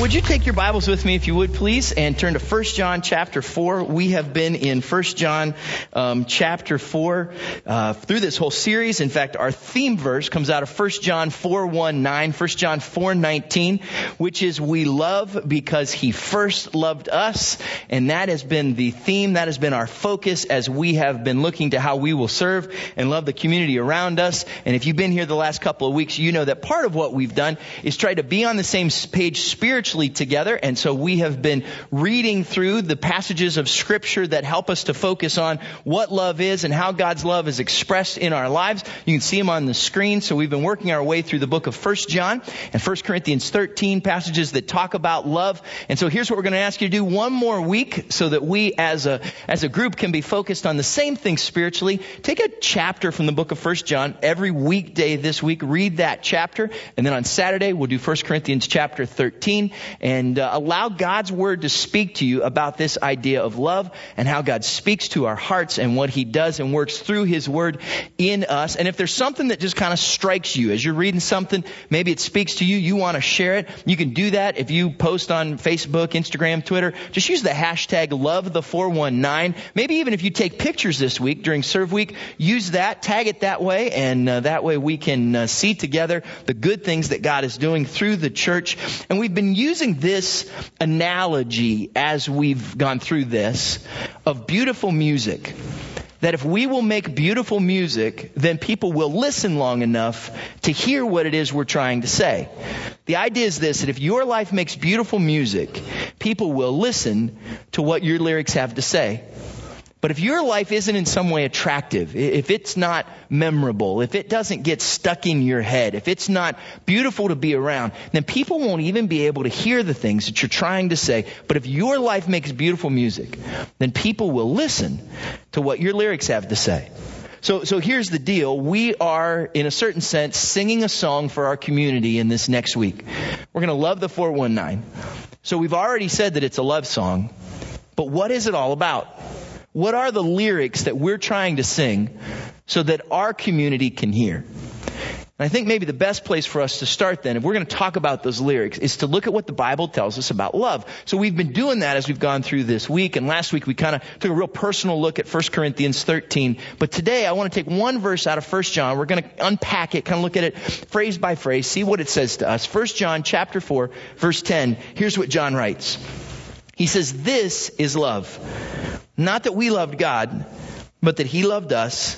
Would you take your Bibles with me, if you would, please, and turn to 1 John chapter 4. We have been in 1 John um, chapter 4 uh, through this whole series. In fact, our theme verse comes out of 1 John 4 1 9, 1 John 4 19, which is we love because he first loved us. And that has been the theme, that has been our focus as we have been looking to how we will serve and love the community around us. And if you've been here the last couple of weeks, you know that part of what we've done is try to be on the same page spiritually spiritually together. And so we have been reading through the passages of scripture that help us to focus on what love is and how God's love is expressed in our lives. You can see them on the screen. So we've been working our way through the book of 1 John and 1 Corinthians 13 passages that talk about love. And so here's what we're going to ask you to do one more week so that we as a, as a group can be focused on the same thing spiritually. Take a chapter from the book of 1 John every weekday this week. Read that chapter. And then on Saturday, we'll do 1 Corinthians chapter 13 and uh, allow God's word to speak to you about this idea of love and how God speaks to our hearts and what he does and works through his word in us. And if there's something that just kind of strikes you as you're reading something, maybe it speaks to you, you want to share it, you can do that if you post on Facebook, Instagram, Twitter. Just use the hashtag love the 419. Maybe even if you take pictures this week during serve week, use that, tag it that way, and uh, that way we can uh, see together the good things that God is doing through the church. And we've been using this analogy as we've gone through this of beautiful music. That if we will make beautiful music, then people will listen long enough to hear what it is we're trying to say. The idea is this, that if your life makes beautiful music, people will listen to what your lyrics have to say. But if your life isn't in some way attractive, if it's not memorable, if it doesn't get stuck in your head, if it's not beautiful to be around, then people won't even be able to hear the things that you're trying to say. But if your life makes beautiful music, then people will listen to what your lyrics have to say. So, so here's the deal. We are, in a certain sense, singing a song for our community in this next week. We're going to love the 419. So we've already said that it's a love song. But what is it all about? What are the lyrics that we're trying to sing so that our community can hear? And I think maybe the best place for us to start then, if we're going to talk about those lyrics, is to look at what the Bible tells us about love. So we've been doing that as we've gone through this week, and last week we kind of took a real personal look at 1 Corinthians 13. But today I want to take one verse out of 1 John. We're going to unpack it, kind of look at it phrase by phrase, see what it says to us. 1 John chapter 4, verse 10. Here's what John writes. He says, This is love. Not that we loved God, but that He loved us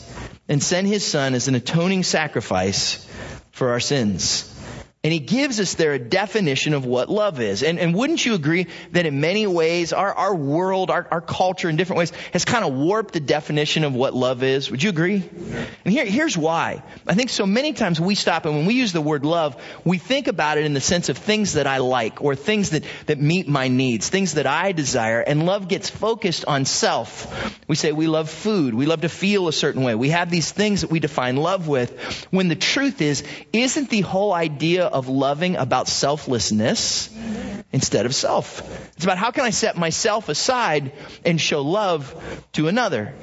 and sent His Son as an atoning sacrifice for our sins. And he gives us there a definition of what love is. And, and wouldn't you agree that in many ways our, our world, our, our culture in different ways has kind of warped the definition of what love is? Would you agree? And here, here's why. I think so many times we stop and when we use the word love, we think about it in the sense of things that I like or things that, that meet my needs, things that I desire. And love gets focused on self. We say we love food. We love to feel a certain way. We have these things that we define love with. When the truth is, isn't the whole idea of loving about selflessness instead of self. It's about how can I set myself aside and show love to another.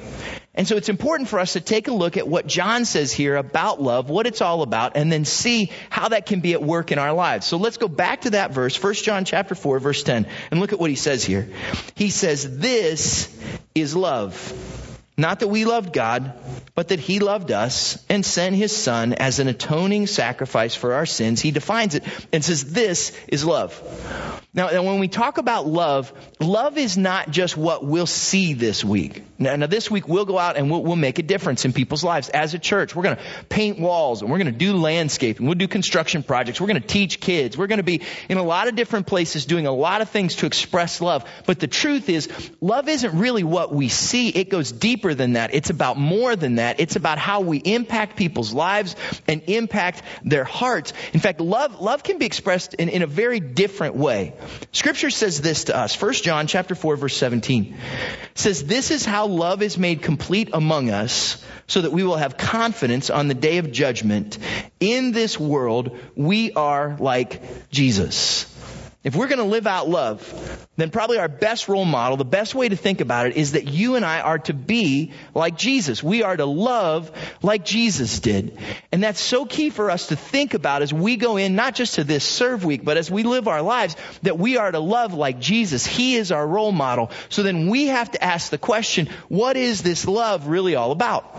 And so it's important for us to take a look at what John says here about love, what it's all about, and then see how that can be at work in our lives. So let's go back to that verse, 1 John chapter 4, verse 10, and look at what he says here. He says, this is love. Not that we loved God, but that He loved us and sent His Son as an atoning sacrifice for our sins. He defines it and says, this is love. Now, when we talk about love, love is not just what we'll see this week. Now, now this week we'll go out and we'll, we'll, make a difference in people's lives. As a church, we're going to paint walls and we're going to do landscaping. We'll do construction projects. We're going to teach kids. We're going to be in a lot of different places doing a lot of things to express love. But the truth is, love isn't really what we see. It goes deeper than that. It's about more than that. It's about how we impact people's lives and impact their hearts. In fact, love, love can be expressed in, in a very different way. Scripture says this to us. 1 John chapter 4 verse 17 says, this is how love is made complete among us so that we will have confidence on the day of judgment. In this world, we are like Jesus. If we're going to live out love, then probably our best role model, the best way to think about it is that you and I are to be like Jesus. We are to love like Jesus did. And that's so key for us to think about as we go in, not just to this serve week, but as we live our lives, that we are to love like Jesus. He is our role model. So then we have to ask the question, what is this love really all about?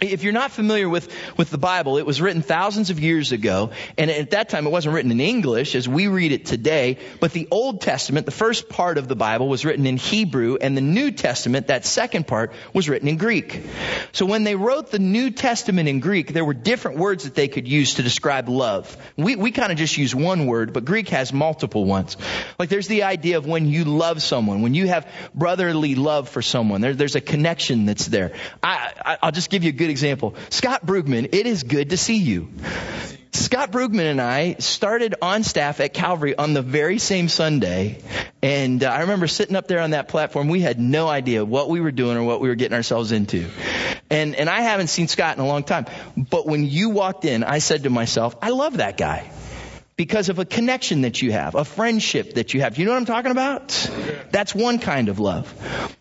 If you're not familiar with, with the Bible, it was written thousands of years ago, and at that time it wasn't written in English as we read it today, but the Old Testament, the first part of the Bible, was written in Hebrew, and the New Testament, that second part, was written in Greek. So when they wrote the New Testament in Greek, there were different words that they could use to describe love. We, we kind of just use one word, but Greek has multiple ones. Like there's the idea of when you love someone, when you have brotherly love for someone, there, there's a connection that's there. I, I, I'll just give you a good good example. Scott Brugman, it is good to see you. Scott Brugman and I started on staff at Calvary on the very same Sunday. And uh, I remember sitting up there on that platform. We had no idea what we were doing or what we were getting ourselves into. And, and I haven't seen Scott in a long time. But when you walked in, I said to myself, I love that guy because of a connection that you have, a friendship that you have. You know what I'm talking about? That's one kind of love.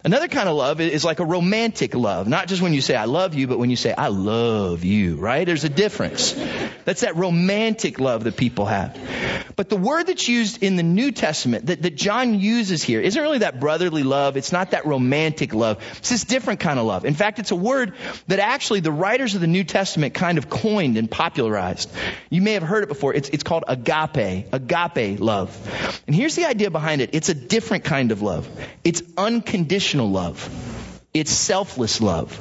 Another kind of love is like a romantic love. Not just when you say I love you, but when you say I love you, right? There's a difference. That's that romantic love that people have. But the word that's used in the New Testament that, that John uses here isn't really that brotherly love. It's not that romantic love. It's this different kind of love. In fact, it's a word that actually the writers of the New Testament kind of coined and popularized. You may have heard it before. It's, it's called agape, agape agape love. And here's the idea behind it. It's a different kind of love. It's unconditional love. It's selfless love.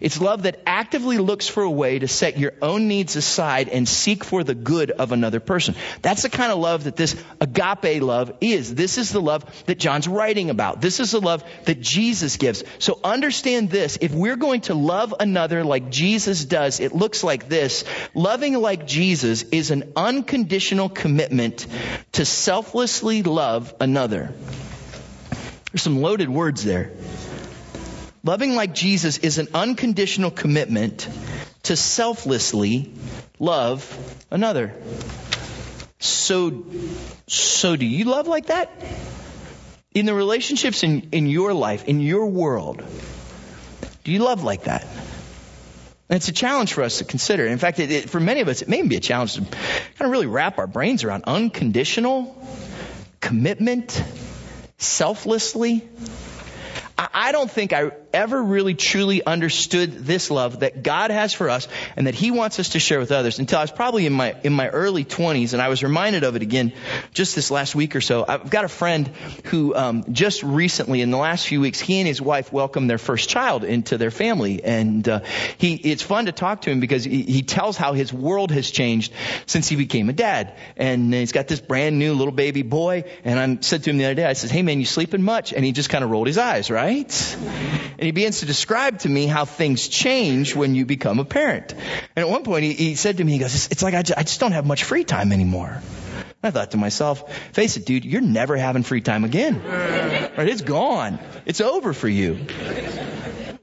It's love that actively looks for a way to set your own needs aside and seek for the good of another person. That's the kind of love that this agape love is. This is the love that John's writing about. This is the love that Jesus gives. So understand this. If we're going to love another like Jesus does, it looks like this. Loving like Jesus is an unconditional commitment to selflessly love another. There's some loaded words there. Loving like Jesus is an unconditional commitment to selflessly love another. So, so do you love like that? In the relationships in, in your life, in your world, do you love like that? And it's a challenge for us to consider. In fact, it, it, for many of us, it may be a challenge to kind of really wrap our brains around unconditional commitment, selflessly. I don't think I ever really truly understood this love that God has for us and that He wants us to share with others until I was probably in my in my early 20s, and I was reminded of it again just this last week or so. I've got a friend who um, just recently, in the last few weeks, he and his wife welcomed their first child into their family, and uh, he it's fun to talk to him because he, he tells how his world has changed since he became a dad, and he's got this brand new little baby boy, and I said to him the other day, I said, "Hey man, you sleeping much?" And he just kind of rolled his eyes, right? And he begins to describe to me how things change when you become a parent. And at one point he, he said to me, he goes, it's like I just, I just don't have much free time anymore. I thought to myself, face it, dude, you're never having free time again. Right? It's gone. It's over for you.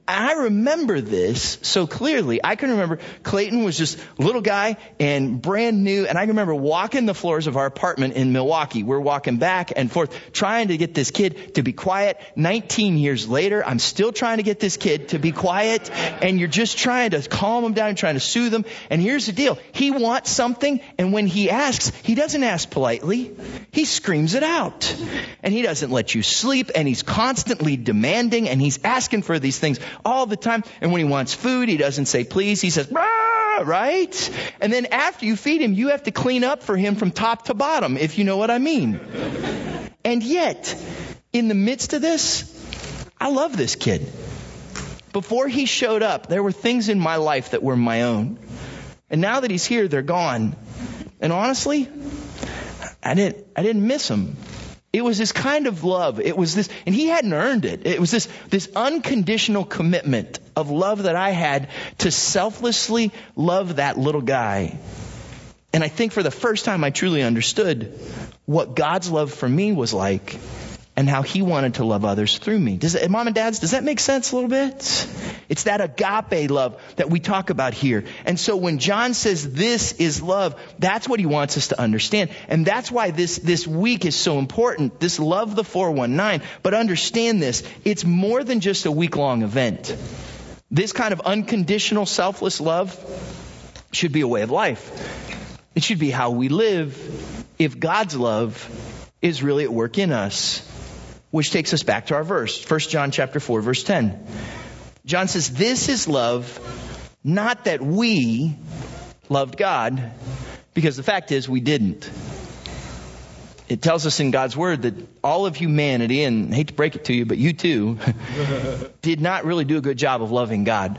I remember this so clearly. I can remember Clayton was just a little guy and brand new. And I can remember walking the floors of our apartment in Milwaukee. We're walking back and forth trying to get this kid to be quiet. 19 years later, I'm still trying to get this kid to be quiet. And you're just trying to calm him down, trying to soothe him. And here's the deal. He wants something. And when he asks, he doesn't ask politely. He screams it out. And he doesn't let you sleep. And he's constantly demanding and he's asking for these things all the time. And when he wants food, he doesn't say please. He says, right? And then after you feed him, you have to clean up for him from top to bottom, if you know what I mean. And yet, in the midst of this, I love this kid. Before he showed up, there were things in my life that were my own. And now that he's here, they're gone. And honestly, I didn't, I didn't miss him. It was this kind of love. It was this, and he hadn't earned it. It was this, this unconditional commitment of love that I had to selflessly love that little guy. And I think for the first time I truly understood what God's love for me was like and how he wanted to love others through me. Does mom and dads, does that make sense a little bit? It's that agape love that we talk about here. And so when John says this is love, that's what he wants us to understand. And that's why this, this week is so important. This love the 419. But understand this. It's more than just a week long event. This kind of unconditional selfless love should be a way of life. It should be how we live if God's love is really at work in us. Which takes us back to our verse, 1 John chapter 4 verse 10. John says, this is love, not that we loved God, because the fact is we didn't. It tells us in God's Word that all of humanity, and I hate to break it to you, but you too, did not really do a good job of loving God.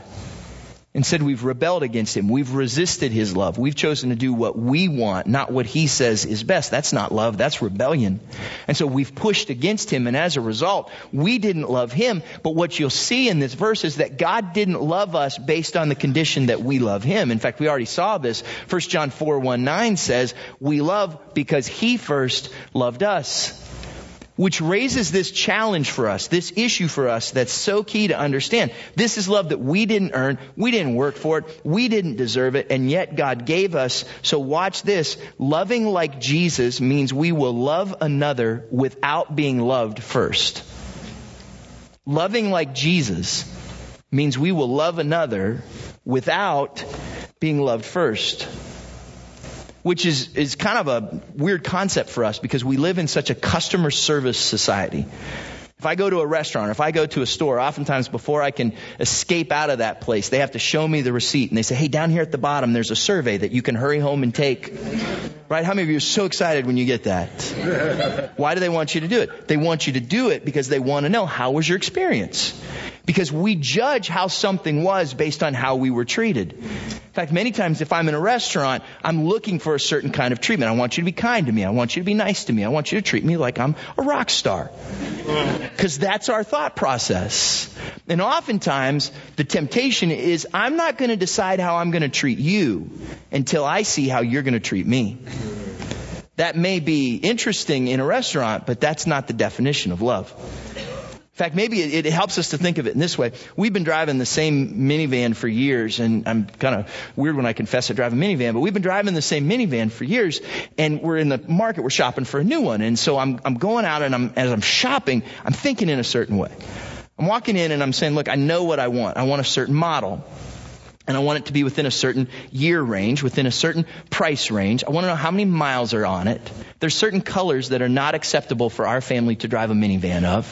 Instead, we've rebelled against Him. We've resisted His love. We've chosen to do what we want, not what He says is best. That's not love. That's rebellion. And so we've pushed against Him, and as a result, we didn't love Him. But what you'll see in this verse is that God didn't love us based on the condition that we love Him. In fact, we already saw this. 1 John 4, 1, 9 says, we love because He first loved us which raises this challenge for us, this issue for us that's so key to understand. This is love that we didn't earn, we didn't work for it, we didn't deserve it, and yet God gave us. So watch this. Loving like Jesus means we will love another without being loved first. Loving like Jesus means we will love another without being loved first which is, is kind of a weird concept for us because we live in such a customer service society. If I go to a restaurant, or if I go to a store, oftentimes before I can escape out of that place, they have to show me the receipt and they say, hey, down here at the bottom, there's a survey that you can hurry home and take. Right? How many of you are so excited when you get that? Why do they want you to do it? They want you to do it because they want to know how was your experience? Because we judge how something was based on how we were treated. In fact, many times if I'm in a restaurant, I'm looking for a certain kind of treatment. I want you to be kind to me. I want you to be nice to me. I want you to treat me like I'm a rock star. Because that's our thought process. And oftentimes, the temptation is I'm not going to decide how I'm going to treat you until I see how you're going to treat me. That may be interesting in a restaurant, but that's not the definition of love fact, maybe it, it, helps us to think of it in this way. We've been driving the same minivan for years, and I'm kind of weird when I confess I drive a minivan, but we've been driving the same minivan for years, and we're in the market, we're shopping for a new one, and so I'm, I'm going out and I'm, as I'm shopping, I'm thinking in a certain way. I'm walking in and I'm saying, look, I know what I want. I want a certain model. And I want it to be within a certain year range, within a certain price range. I want to know how many miles are on it. There's certain colors that are not acceptable for our family to drive a minivan of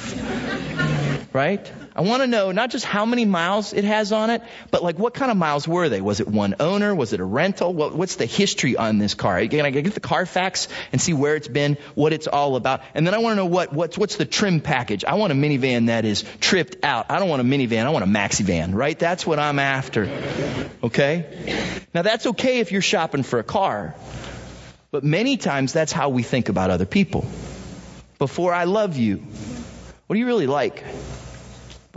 right? I want to know not just how many miles it has on it, but like what kind of miles were they? Was it one owner? Was it a rental? What, what's the history on this car? Can I get the Carfax and see where it's been, what it's all about? And then I want to know what, what's, what's the trim package? I want a minivan that is tripped out. I don't want a minivan. I want a maxi van, right? That's what I'm after. Okay? Now that's okay if you're shopping for a car. But many times that's how we think about other people. Before I love you, what do you really like?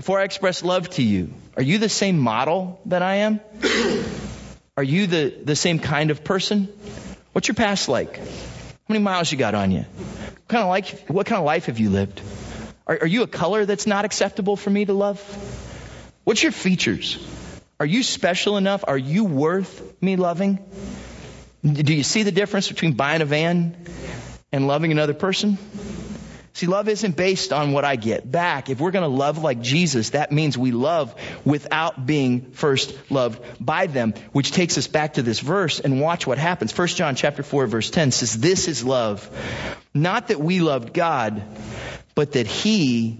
Before I express love to you, are you the same model that I am? Are you the, the same kind of person? What's your past like? How many miles you got on you? What kind of life, what kind of life have you lived? Are, are you a color that's not acceptable for me to love? What's your features? Are you special enough? Are you worth me loving? Do you see the difference between buying a van and loving another person? See, love isn't based on what I get back. If we're going to love like Jesus, that means we love without being first loved by them, which takes us back to this verse and watch what happens. 1 John chapter 4 verse 10 says, this is love. Not that we loved God, but that he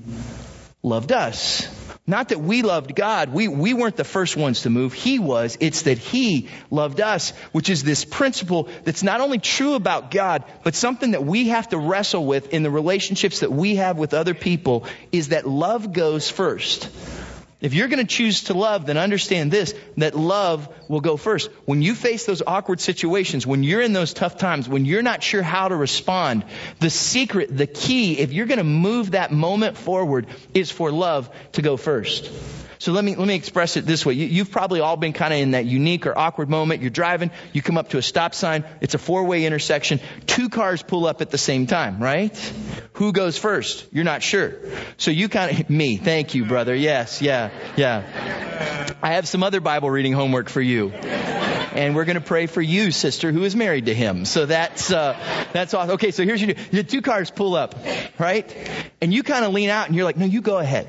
loved us not that we loved God. We, we weren't the first ones to move. He was. It's that He loved us, which is this principle that's not only true about God, but something that we have to wrestle with in the relationships that we have with other people is that love goes first. If you're going to choose to love, then understand this, that love will go first. When you face those awkward situations, when you're in those tough times, when you're not sure how to respond, the secret, the key, if you're going to move that moment forward, is for love to go first. So let me, let me express it this way. You, you've probably all been kind of in that unique or awkward moment. You're driving, you come up to a stop sign, it's a four-way intersection, two cars pull up at the same time, right? Who goes first? You're not sure. So you kind of, me, thank you, brother. Yes, yeah, yeah. I have some other Bible reading homework for you and we're going to pray for you, sister, who is married to him. So that's uh, that's awesome. Okay, so here's your the two cars pull up, right? And you kind of lean out, and you're like, "No, you go ahead."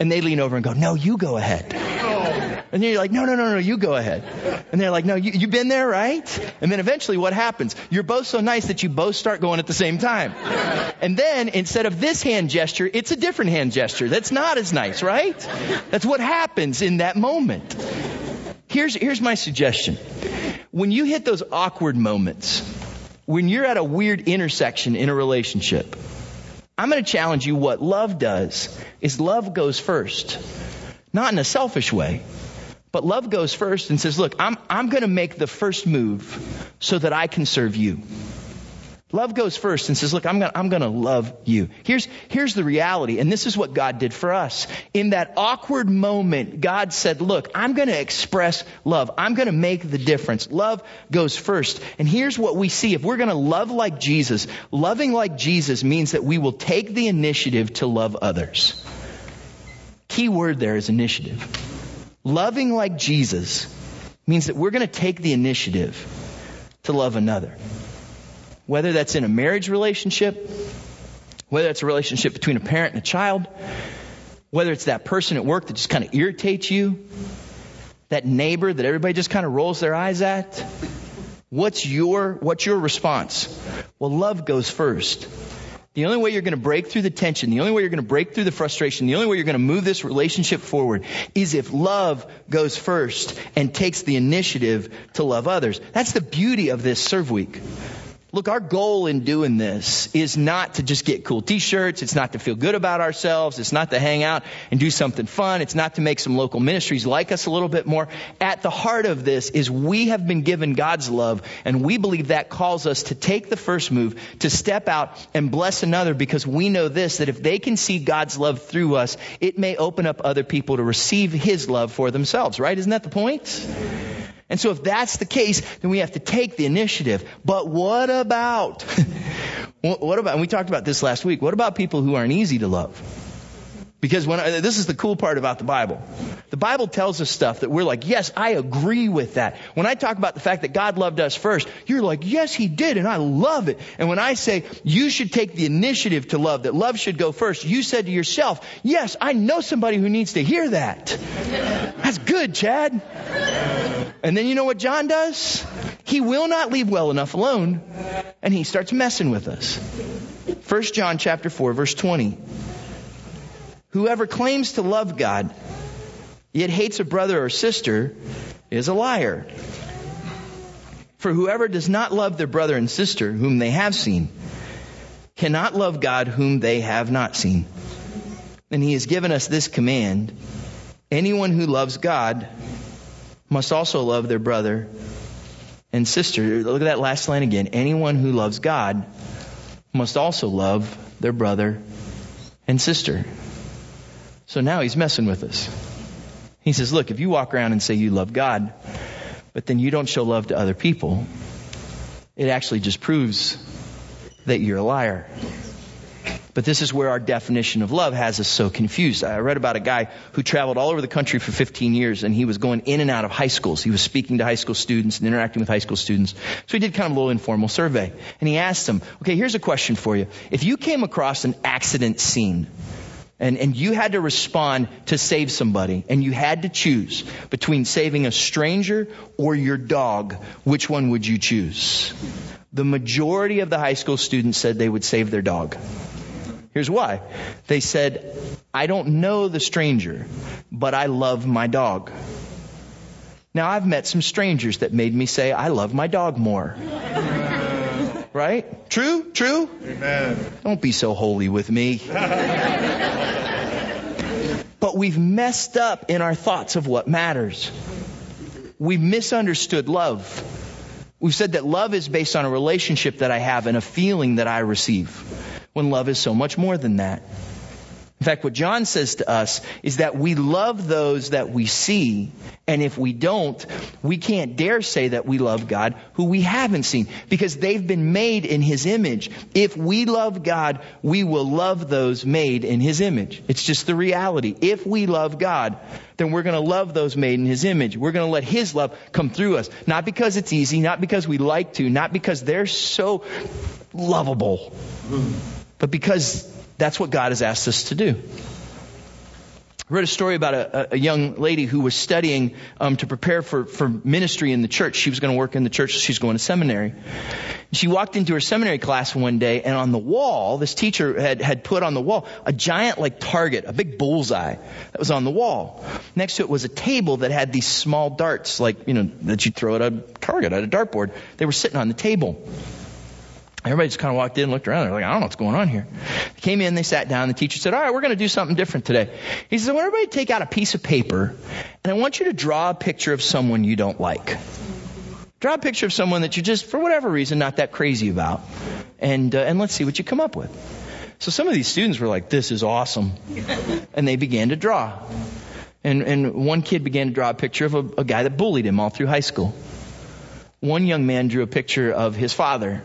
And they lean over and go, "No, you go ahead." And you're like, no, no, no, no, you go ahead. And they're like, no, you, you've been there, right? And then eventually what happens? You're both so nice that you both start going at the same time. And then instead of this hand gesture, it's a different hand gesture. That's not as nice, right? That's what happens in that moment. Here's, here's my suggestion. When you hit those awkward moments, when you're at a weird intersection in a relationship, I'm going to challenge you what love does is love goes first. Not in a selfish way, but love goes first and says, look, I'm, I'm going to make the first move so that I can serve you. Love goes first and says, look, I'm gonna, I'm gonna love you. Here's, here's the reality. And this is what God did for us. In that awkward moment, God said, look, I'm to express love. I'm to make the difference. Love goes first. And here's what we see. If we're to love like Jesus, loving like Jesus means that we will take the initiative to love others. Key word there is initiative. Loving like Jesus means that we're to take the initiative to love another. Whether that's in a marriage relationship, whether it's a relationship between a parent and a child, whether it's that person at work that just kind of irritates you, that neighbor that everybody just kind of rolls their eyes at. What's your, what's your response? Well, love goes first. The only way you're going to break through the tension, the only way you're going to break through the frustration, the only way you're going to move this relationship forward is if love goes first and takes the initiative to love others. That's the beauty of this serve week. Look, our goal in doing this is not to just get cool t-shirts. It's not to feel good about ourselves. It's not to hang out and do something fun. It's not to make some local ministries like us a little bit more. At the heart of this is we have been given God's love and we believe that calls us to take the first move, to step out and bless another because we know this, that if they can see God's love through us, it may open up other people to receive His love for themselves, right? Isn't that the point? And so if that's the case, then we have to take the initiative. But what about, what about, and we talked about this last week, what about people who aren't easy to love? Because when I, this is the cool part about the Bible. The Bible tells us stuff that we're like, yes, I agree with that. When I talk about the fact that God loved us first, you're like, yes, He did, and I love it. And when I say you should take the initiative to love, that love should go first, you said to yourself, yes, I know somebody who needs to hear that. That's good, Chad. And then you know what John does? He will not leave well enough alone, and he starts messing with us. 1 John chapter 4 verse 20. Whoever claims to love God, yet hates a brother or sister, is a liar. For whoever does not love their brother and sister, whom they have seen, cannot love God, whom they have not seen. And he has given us this command anyone who loves God must also love their brother and sister. Look at that last line again. Anyone who loves God must also love their brother and sister. So now he's messing with us. He says, look, if you walk around and say you love God, but then you don't show love to other people, it actually just proves that you're a liar. But this is where our definition of love has us so confused. I read about a guy who traveled all over the country for 15 years and he was going in and out of high schools. He was speaking to high school students and interacting with high school students. So he did kind of a little informal survey. And he asked them, okay, here's a question for you. If you came across an accident scene, and, and you had to respond to save somebody, and you had to choose between saving a stranger or your dog, which one would you choose? The majority of the high school students said they would save their dog. Here's why. They said, I don't know the stranger, but I love my dog. Now, I've met some strangers that made me say, I love my dog more. Right? True? True? Amen. Don't be so holy with me. but we've messed up in our thoughts of what matters. We've misunderstood love. We've said that love is based on a relationship that I have and a feeling that I receive, when love is so much more than that. In fact, what John says to us is that we love those that we see, and if we don't, we can't dare say that we love God who we haven't seen, because they've been made in His image. If we love God, we will love those made in His image. It's just the reality. If we love God, then we're going to love those made in His image. We're going to let His love come through us. Not because it's easy, not because we like to, not because they're so lovable, but because that's what God has asked us to do. I read a story about a, a young lady who was studying um, to prepare for, for ministry in the church. She was going to work in the church, so she's going to seminary. She walked into her seminary class one day, and on the wall, this teacher had, had put on the wall a giant, like, target, a big bullseye that was on the wall. Next to it was a table that had these small darts, like, you know, that you throw at a target, at a dartboard. They were sitting on the table. Everybody just kind of walked in, and looked around. They're like, I don't know what's going on here. They came in, they sat down. The teacher said, All right, we're going to do something different today. He says, I want everybody to take out a piece of paper, and I want you to draw a picture of someone you don't like. Draw a picture of someone that you're just, for whatever reason, not that crazy about, and uh, and let's see what you come up with. So some of these students were like, This is awesome, and they began to draw. And and one kid began to draw a picture of a, a guy that bullied him all through high school. One young man drew a picture of his father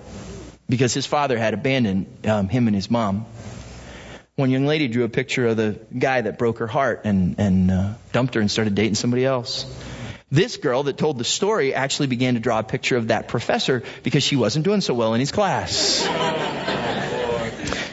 because his father had abandoned um, him and his mom. One young lady drew a picture of the guy that broke her heart and, and uh, dumped her and started dating somebody else. This girl that told the story actually began to draw a picture of that professor because she wasn't doing so well in his class.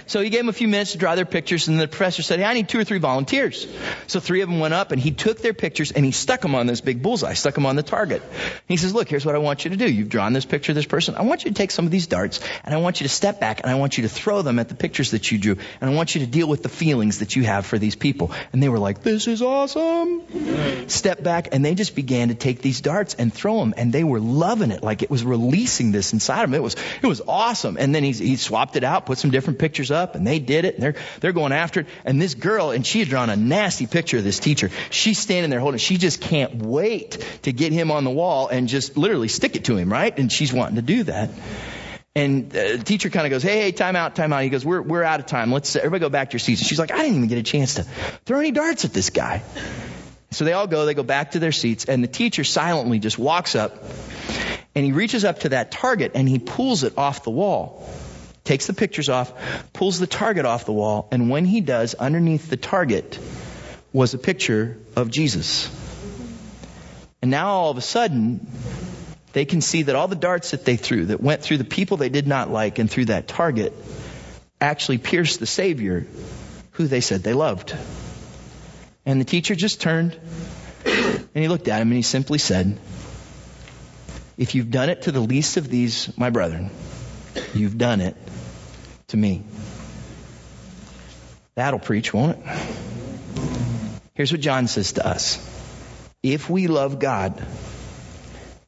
So he gave them a few minutes to draw their pictures, and the professor said, Hey, I need two or three volunteers. So three of them went up, and he took their pictures and he stuck them on this big bullseye, stuck them on the target. And he says, Look, here's what I want you to do. You've drawn this picture of this person. I want you to take some of these darts, and I want you to step back, and I want you to throw them at the pictures that you drew, and I want you to deal with the feelings that you have for these people. And they were like, This is awesome. Step back, and they just began to take these darts and throw them, and they were loving it, like it was releasing this inside of them. It was, it was awesome. And then he, he swapped it out, put some different pictures up, and they did it and they're, they're going after it. And this girl, and she had drawn a nasty picture of this teacher. She's standing there holding, she just can't wait to get him on the wall and just literally stick it to him, right? And she's wanting to do that. And uh, the teacher kind of goes, hey, hey, time out, time out. He goes, we're, we're out of time. Let's, everybody go back to your seats. And she's like, I didn't even get a chance to throw any darts at this guy. So they all go, they go back to their seats, and the teacher silently just walks up, and he reaches up to that target, and he pulls it off the wall takes the pictures off, pulls the target off the wall, and when he does, underneath the target was a picture of Jesus. And now all of a sudden, they can see that all the darts that they threw, that went through the people they did not like and through that target, actually pierced the Savior who they said they loved. And the teacher just turned and he looked at him and he simply said, If you've done it to the least of these, my brethren, you've done it to me. That'll preach, won't it? Here's what John says to us. If we love God,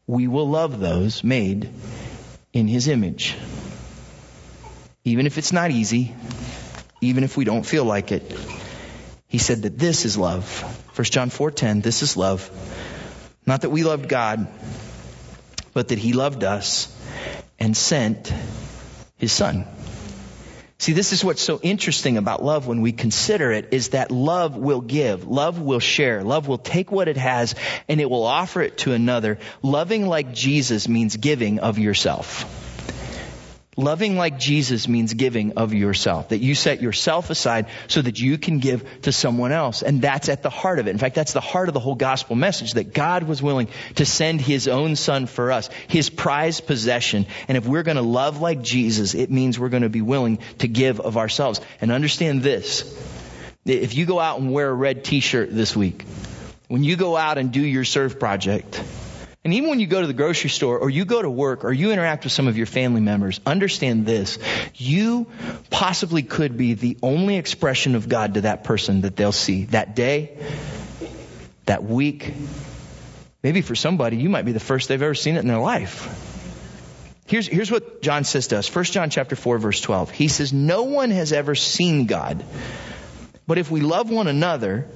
we will love those made in his image. Even if it's not easy, even if we don't feel like it. He said that this is love. 1 John 4:10, this is love. Not that we loved God, but that he loved us and sent his son. See, this is what's so interesting about love when we consider it is that love will give. Love will share. Love will take what it has and it will offer it to another. Loving like Jesus means giving of yourself. Loving like Jesus means giving of yourself. That you set yourself aside so that you can give to someone else. And that's at the heart of it. In fact, that's the heart of the whole gospel message that God was willing to send His own Son for us, His prized possession. And if we're going to love like Jesus, it means we're going to be willing to give of ourselves. And understand this. If you go out and wear a red t-shirt this week, when you go out and do your serve project, and even when you go to the grocery store or you go to work or you interact with some of your family members, understand this. You possibly could be the only expression of God to that person that they'll see that day, that week. Maybe for somebody, you might be the first they've ever seen it in their life. Here's, here's what John says to us. 1 John chapter 4 verse 12. He says, no one has ever seen God. But if we love one another,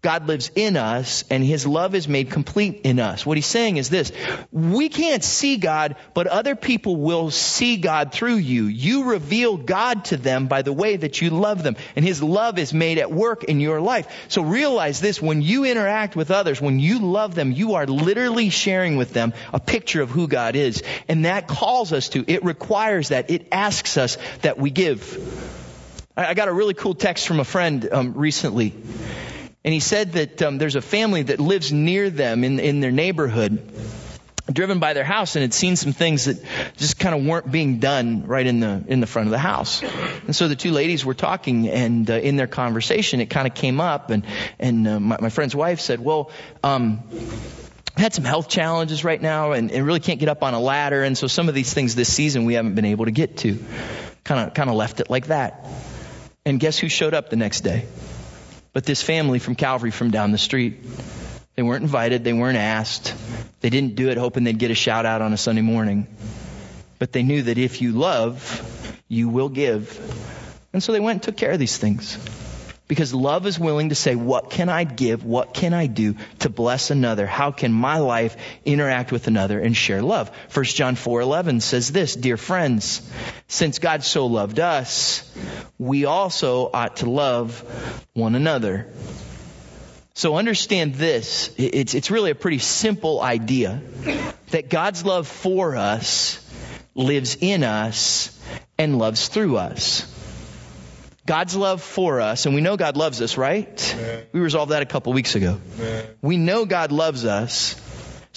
God lives in us and his love is made complete in us. What he's saying is this. We can't see God, but other people will see God through you. You reveal God to them by the way that you love them and his love is made at work in your life. So realize this, when you interact with others, when you love them, you are literally sharing with them a picture of who God is. And that calls us to, it requires that, it asks us that we give. I got a really cool text from a friend um, recently. And he said that um, there's a family that lives near them in, in their neighborhood, driven by their house, and had seen some things that just kind of weren't being done right in the in the front of the house. And so the two ladies were talking, and uh, in their conversation, it kind of came up, and and uh, my, my friend's wife said, "Well." Um, had some health challenges right now and, and really can't get up on a ladder and so some of these things this season we haven't been able to get to kind of kind of left it like that and guess who showed up the next day but this family from Calvary from down the street. They weren't invited, they weren't asked. They didn't do it hoping they'd get a shout out on a Sunday morning. But they knew that if you love, you will give. And so they went and took care of these things. Because love is willing to say, what can I give? What can I do to bless another? How can my life interact with another and share love? 1 John 4:11 says this, dear friends, since God so loved us, we also ought to love one another. So understand this. It's, it's really a pretty simple idea that God's love for us lives in us and loves through us. God's love for us, and we know God loves us, right? We resolved that a couple weeks ago. We know God loves us.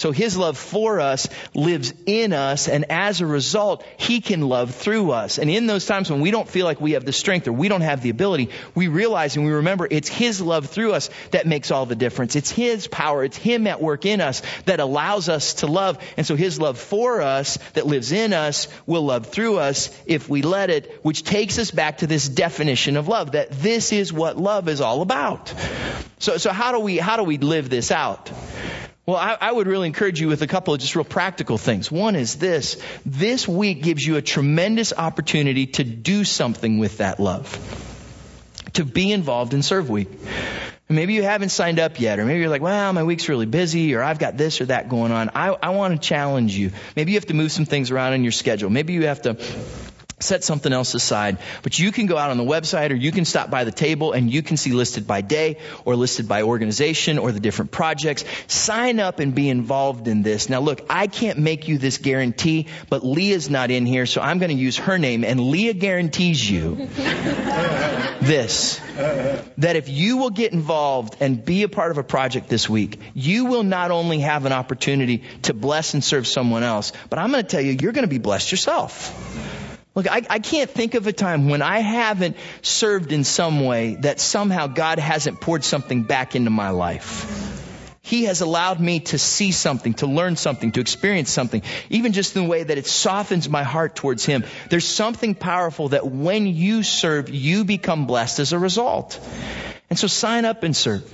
So his love for us lives in us, and as a result, he can love through us. And in those times when we don't feel like we have the strength or we don't have the ability, we realize and we remember it's his love through us that makes all the difference. It's his power, it's him at work in us that allows us to love. And so his love for us that lives in us will love through us if we let it, which takes us back to this definition of love, that this is what love is all about. So, so how do we, how do we live this out? Well, I, I, would really encourage you with a couple of just real practical things. One is this. This week gives you a tremendous opportunity to do something with that love. To be involved in Serve Week. maybe you haven't signed up yet, or maybe you're like, well, my week's really busy, or I've got this or that going on. I, I want to challenge you. Maybe you have to move some things around in your schedule. Maybe you have to set something else aside. But you can go out on the website or you can stop by the table and you can see listed by day or listed by organization or the different projects. Sign up and be involved in this. Now look, I can't make you this guarantee, but Leah's not in here, so I'm going to use her name and Leah guarantees you this. That if you will get involved and be a part of a project this week, you will not only have an opportunity to bless and serve someone else, but I'm going to tell you, you're going to be blessed yourself. Look, I, I, can't think of a time when I haven't served in some way that somehow God hasn't poured something back into my life. He has allowed me to see something, to learn something, to experience something, even just in the way that it softens my heart towards Him. There's something powerful that when you serve, you become blessed as a result. And so sign up and serve.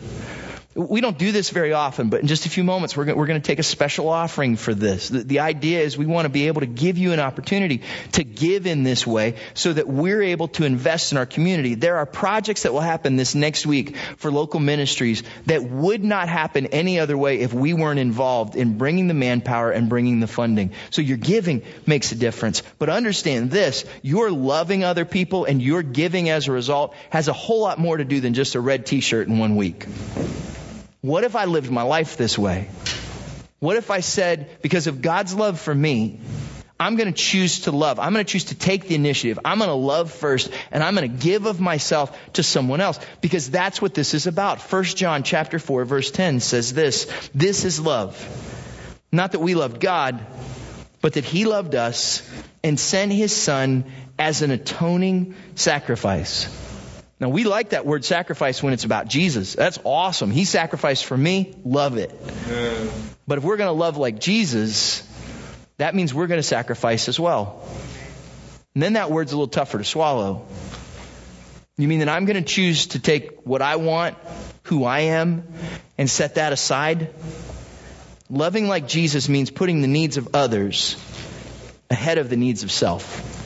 We don't do this very often, but in just a few moments, we're going, we're to take a special offering for this. The, the idea is we want to be able to give you an opportunity to give in this way so that we're able to invest in our community. There are projects that will happen this next week for local ministries that would not happen any other way if we weren't involved in bringing the manpower and bringing the funding. So your giving makes a difference. But understand this, your loving other people and your giving as a result has a whole lot more to do than just a red t-shirt in one week. What if I lived my life this way? What if I said, because of God's love for me, I'm going to choose to love. I'm going to choose to take the initiative. I'm going to love first and I'm going to give of myself to someone else because that's what this is about. 1 John chapter 4 verse 10 says this, this is love. Not that we loved God, but that he loved us and sent his son as an atoning sacrifice. Now we like that word sacrifice when it's about Jesus. That's awesome. He sacrificed for me. Love it. Yeah. But if we're going to love like Jesus, that means we're going to sacrifice as well. And then that word's a little tougher to swallow. You mean that I'm going to choose to take what I want, who I am, and set that aside? Loving like Jesus means putting the needs of others ahead of the needs of self.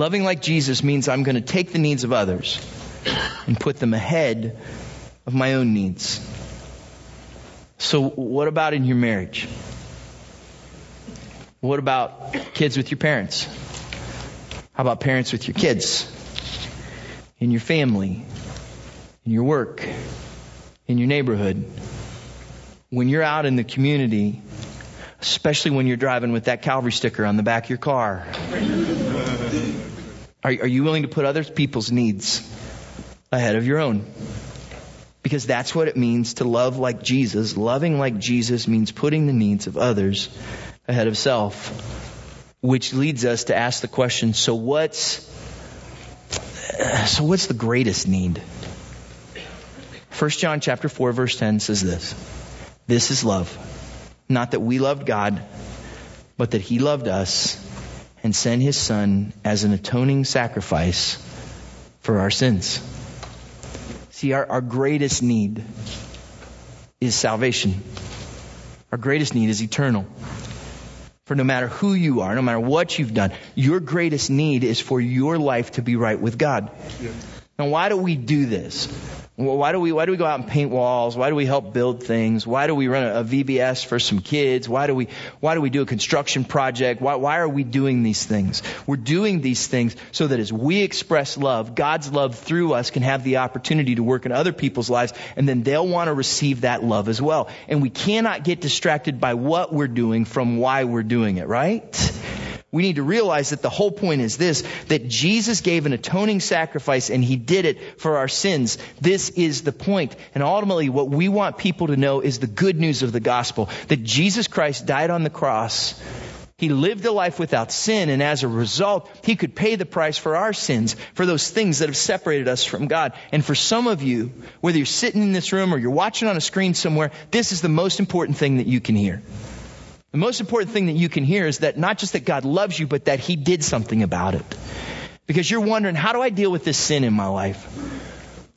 Loving like Jesus means I'm going to take the needs of others and put them ahead of my own needs. So, what about in your marriage? What about kids with your parents? How about parents with your kids? In your family? In your work? In your neighborhood? When you're out in the community, especially when you're driving with that Calvary sticker on the back of your car, are, are you willing to put other people's needs ahead of your own? Because that's what it means to love like Jesus. Loving like Jesus means putting the needs of others ahead of self. Which leads us to ask the question, so what's, so what's the greatest need? 1 John chapter 4 verse 10 says this. This is love. Not that we loved God, but that he loved us and sent his son as an atoning sacrifice for our sins. See, our, our greatest need is salvation. Our greatest need is eternal. For no matter who you are, no matter what you've done, your greatest need is for your life to be right with God. Now, why do we do this? Why do we why do we go out and paint walls? Why do we help build things? Why do we run a, a VBS for some kids? Why do we why do we do a construction project? Why why are we doing these things? We're doing these things so that as we express love, God's love through us can have the opportunity to work in other people's lives and then they'll want to receive that love as well. And we cannot get distracted by what we're doing from why we're doing it, right? We need to realize that the whole point is this, that Jesus gave an atoning sacrifice and he did it for our sins. This is the point. And ultimately what we want people to know is the good news of the gospel, that Jesus Christ died on the cross. He lived a life without sin and as a result, he could pay the price for our sins, for those things that have separated us from God. And for some of you, whether you're sitting in this room or you're watching on a screen somewhere, this is the most important thing that you can hear. The most important thing that you can hear is that not just that God loves you, but that He did something about it. Because you're wondering, how do I deal with this sin in my life?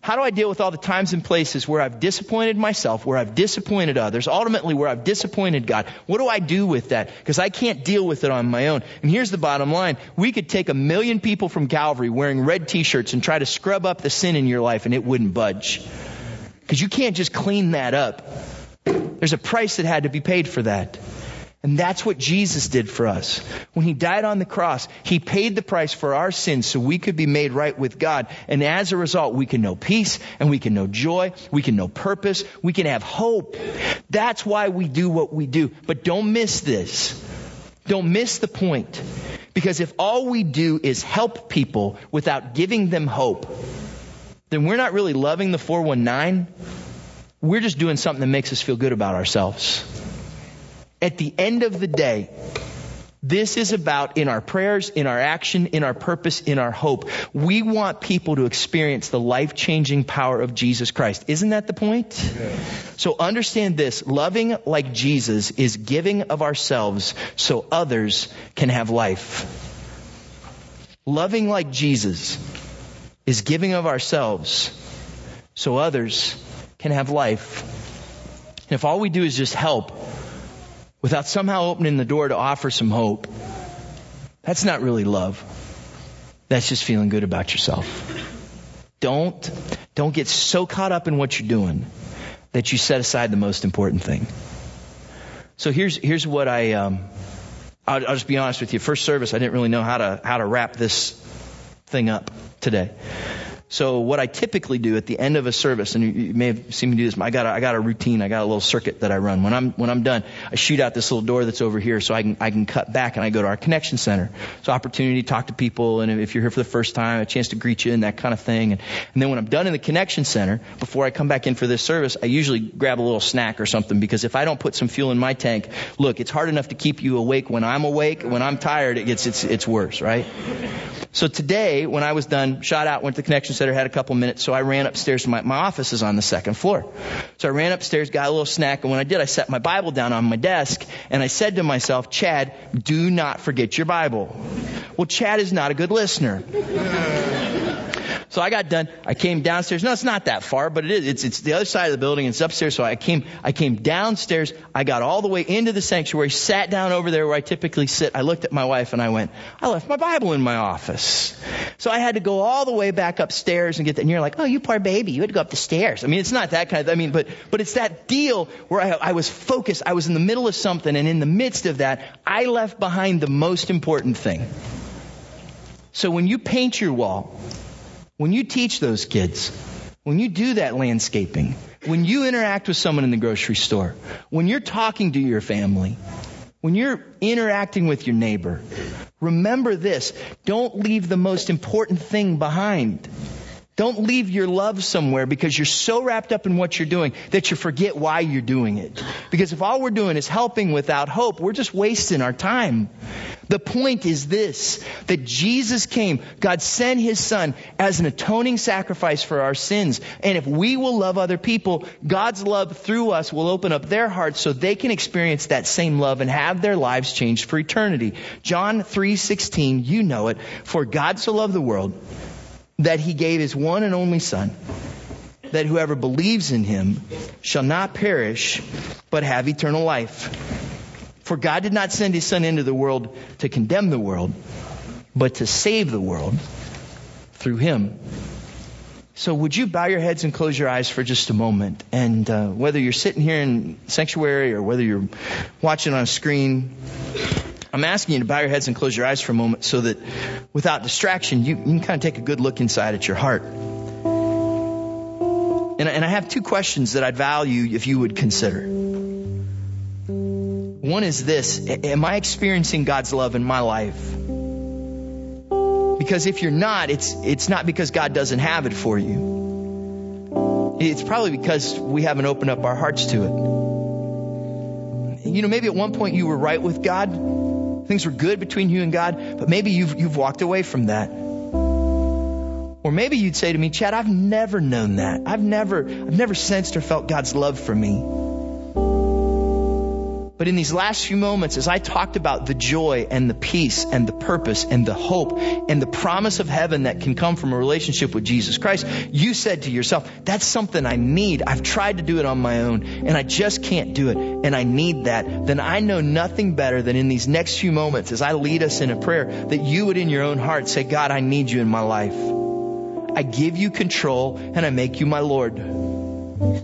How do I deal with all the times and places where I've disappointed myself, where I've disappointed others, ultimately where I've disappointed God? What do I do with that? Because I can't deal with it on my own. And here's the bottom line. We could take a million people from Calvary wearing red t-shirts and try to scrub up the sin in your life and it wouldn't budge. Because you can't just clean that up. There's a price that had to be paid for that. And that's what Jesus did for us. When he died on the cross, he paid the price for our sins so we could be made right with God. And as a result, we can know peace and we can know joy. We can know purpose. We can have hope. That's why we do what we do. But don't miss this. Don't miss the point. Because if all we do is help people without giving them hope, then we're not really loving the 419. We're just doing something that makes us feel good about ourselves. At the end of the day, this is about in our prayers, in our action, in our purpose, in our hope. We want people to experience the life changing power of Jesus Christ. Isn't that the point? So understand this. Loving like Jesus is giving of ourselves so others can have life. Loving like Jesus is giving of ourselves so others can have life. And if all we do is just help, without somehow opening the door to offer some hope, that's not really love. That's just feeling good about yourself. Don't, don't get so caught up in what you're doing that you set aside the most important thing. So here's, here's what I, um, I'll, I'll just be honest with you. First service, I didn't really know how to, how to wrap this thing up today. So what I typically do at the end of a service, and you, may have seen me do this, I got a, I got a routine, I got a little circuit that I run. When I'm when I'm done, I shoot out this little door that's over here, so I can I can cut back and I go to our connection center. So opportunity to talk to people, and if you're here for the first time, a chance to greet you and that kind of thing. And, and then when I'm done in the connection center, before I come back in for this service, I usually grab a little snack or something because if I don't put some fuel in my tank, look, it's hard enough to keep you awake when I'm awake. When I'm tired, it gets it's it's worse, right? So today, when I was done, shot out, went to the connection center, had a couple minutes, so I ran upstairs. My, my office is on the second floor. So I ran upstairs, got a little snack, and when I did, I set my Bible down on my desk, and I said to myself, Chad, do not forget your Bible. Well, Chad is not a good listener. So I got done. I came downstairs. No, it's not that far, but it is. It's, it's the other side of the building. It's upstairs. So I came, I came downstairs. I got all the way into the sanctuary, sat down over there where I typically sit. I looked at my wife and I went, I left my Bible in my office. So I had to go all the way back upstairs and get that. And you're like, oh, you poor baby. You had to go up the stairs. I mean, it's not that kind of, I mean, but, but it's that deal where I, I was focused. I was in the middle of something. And in the midst of that, I left behind the most important thing. So when you paint your wall, when you teach those kids, when you do that landscaping, when you interact with someone in the grocery store, when you're talking to your family, when you're interacting with your neighbor, remember this. Don't leave the most important thing behind. Don't leave your love somewhere because you're so wrapped up in what you're doing that you forget why you're doing it. Because if all we're doing is helping without hope, we're just wasting our time. The point is this, that Jesus came, God sent His Son as an atoning sacrifice for our sins. And if we will love other people, God's love through us will open up their hearts so they can experience that same love and have their lives changed for eternity. John 3:16, you know it, for God so loved the world that he gave his one and only Son, that whoever believes in him shall not perish, but have eternal life. For God did not send his Son into the world to condemn the world, but to save the world through him. So would you bow your heads and close your eyes for just a moment? And uh, whether you're sitting here in sanctuary or whether you're watching on a screen, I'm asking you to bow your heads and close your eyes for a moment so that without distraction, you, you can kind of take a good look inside at your heart. And, and I have two questions that I'd value if you would consider. One is this Am I experiencing God's love in my life? Because if you're not, it's, it's not because God doesn't have it for you. It's probably because we haven't opened up our hearts to it. You know, maybe at one point you were right with God, Things were good between you and God, but maybe you've, you've walked away from that. Or maybe you'd say to me, Chad, I've never known that. I've never, I've never sensed or felt God's love for me. But in these last few moments, as I talked about the joy and the peace and the purpose and the hope and the promise of heaven that can come from a relationship with Jesus Christ, you said to yourself, that's something I need. I've tried to do it on my own and I just can't do it and I need that. Then I know nothing better than in these next few moments as I lead us in a prayer that you would in your own heart say, God, I need you in my life. I give you control and I make you my Lord.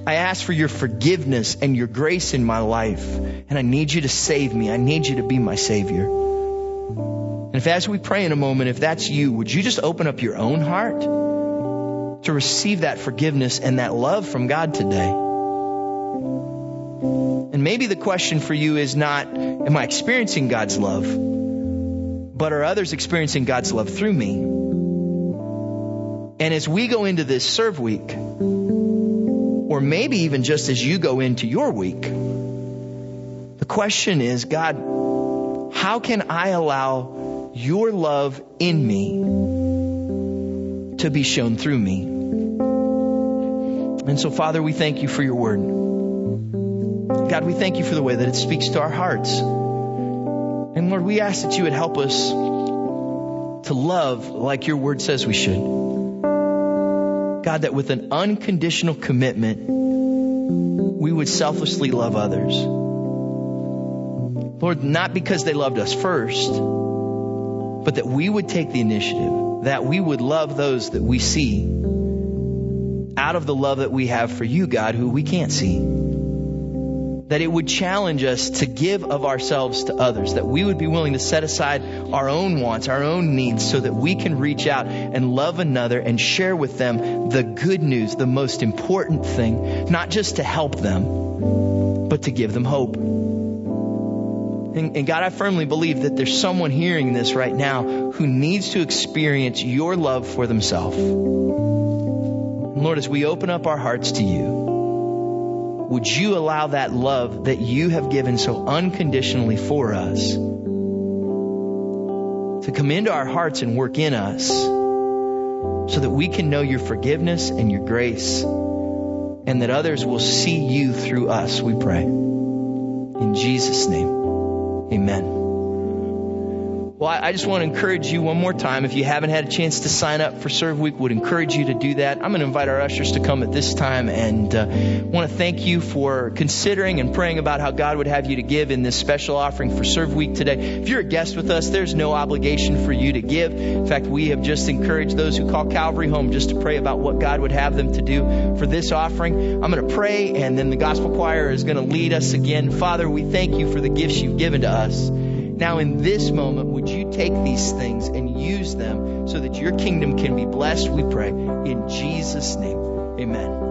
I ask for your forgiveness and your grace in my life. And I need you to save me. I need you to be my Savior. And if as we pray in a moment, if that's you, would you just open up your own heart to receive that forgiveness and that love from God today? And maybe the question for you is not, am I experiencing God's love? But are others experiencing God's love through me? And as we go into this serve week, or maybe even just as you go into your week. The question is, God, how can I allow your love in me to be shown through me? And so, Father, we thank you for your word. God, we thank you for the way that it speaks to our hearts. And Lord, we ask that you would help us to love like your word says we should. God, that with an unconditional commitment, we would selflessly love others. Lord, not because they loved us first, but that we would take the initiative, that we would love those that we see out of the love that we have for you, God, who we can't see that it would challenge us to give of ourselves to others, that we would be willing to set aside our own wants, our own needs, so that we can reach out and love another and share with them the good news, the most important thing, not just to help them, but to give them hope. And, and, God, I firmly believe that there's someone hearing this right now who needs to experience your love for themselves. Lord, as we open up our hearts to you, would you allow that love that you have given so unconditionally for us to come into our hearts and work in us so that we can know your forgiveness and your grace and that others will see you through us, we pray. In Jesus' name, amen. Well, I just want to encourage you one more time. If you haven't had a chance to sign up for Serve Week, would encourage you to do that. I'm going to invite our ushers to come at this time and uh, want to thank you for considering and praying about how God would have you to give in this special offering for Serve Week today. If you're a guest with us, there's no obligation for you to give. In fact, we have just encouraged those who call Calvary home just to pray about what God would have them to do for this offering. I'm going to pray, and then the gospel choir is going to lead us again. Father, we thank you for the gifts you've given to us. Now, in this moment, would you take these things and use them so that your kingdom can be blessed, we pray. In Jesus' name, amen.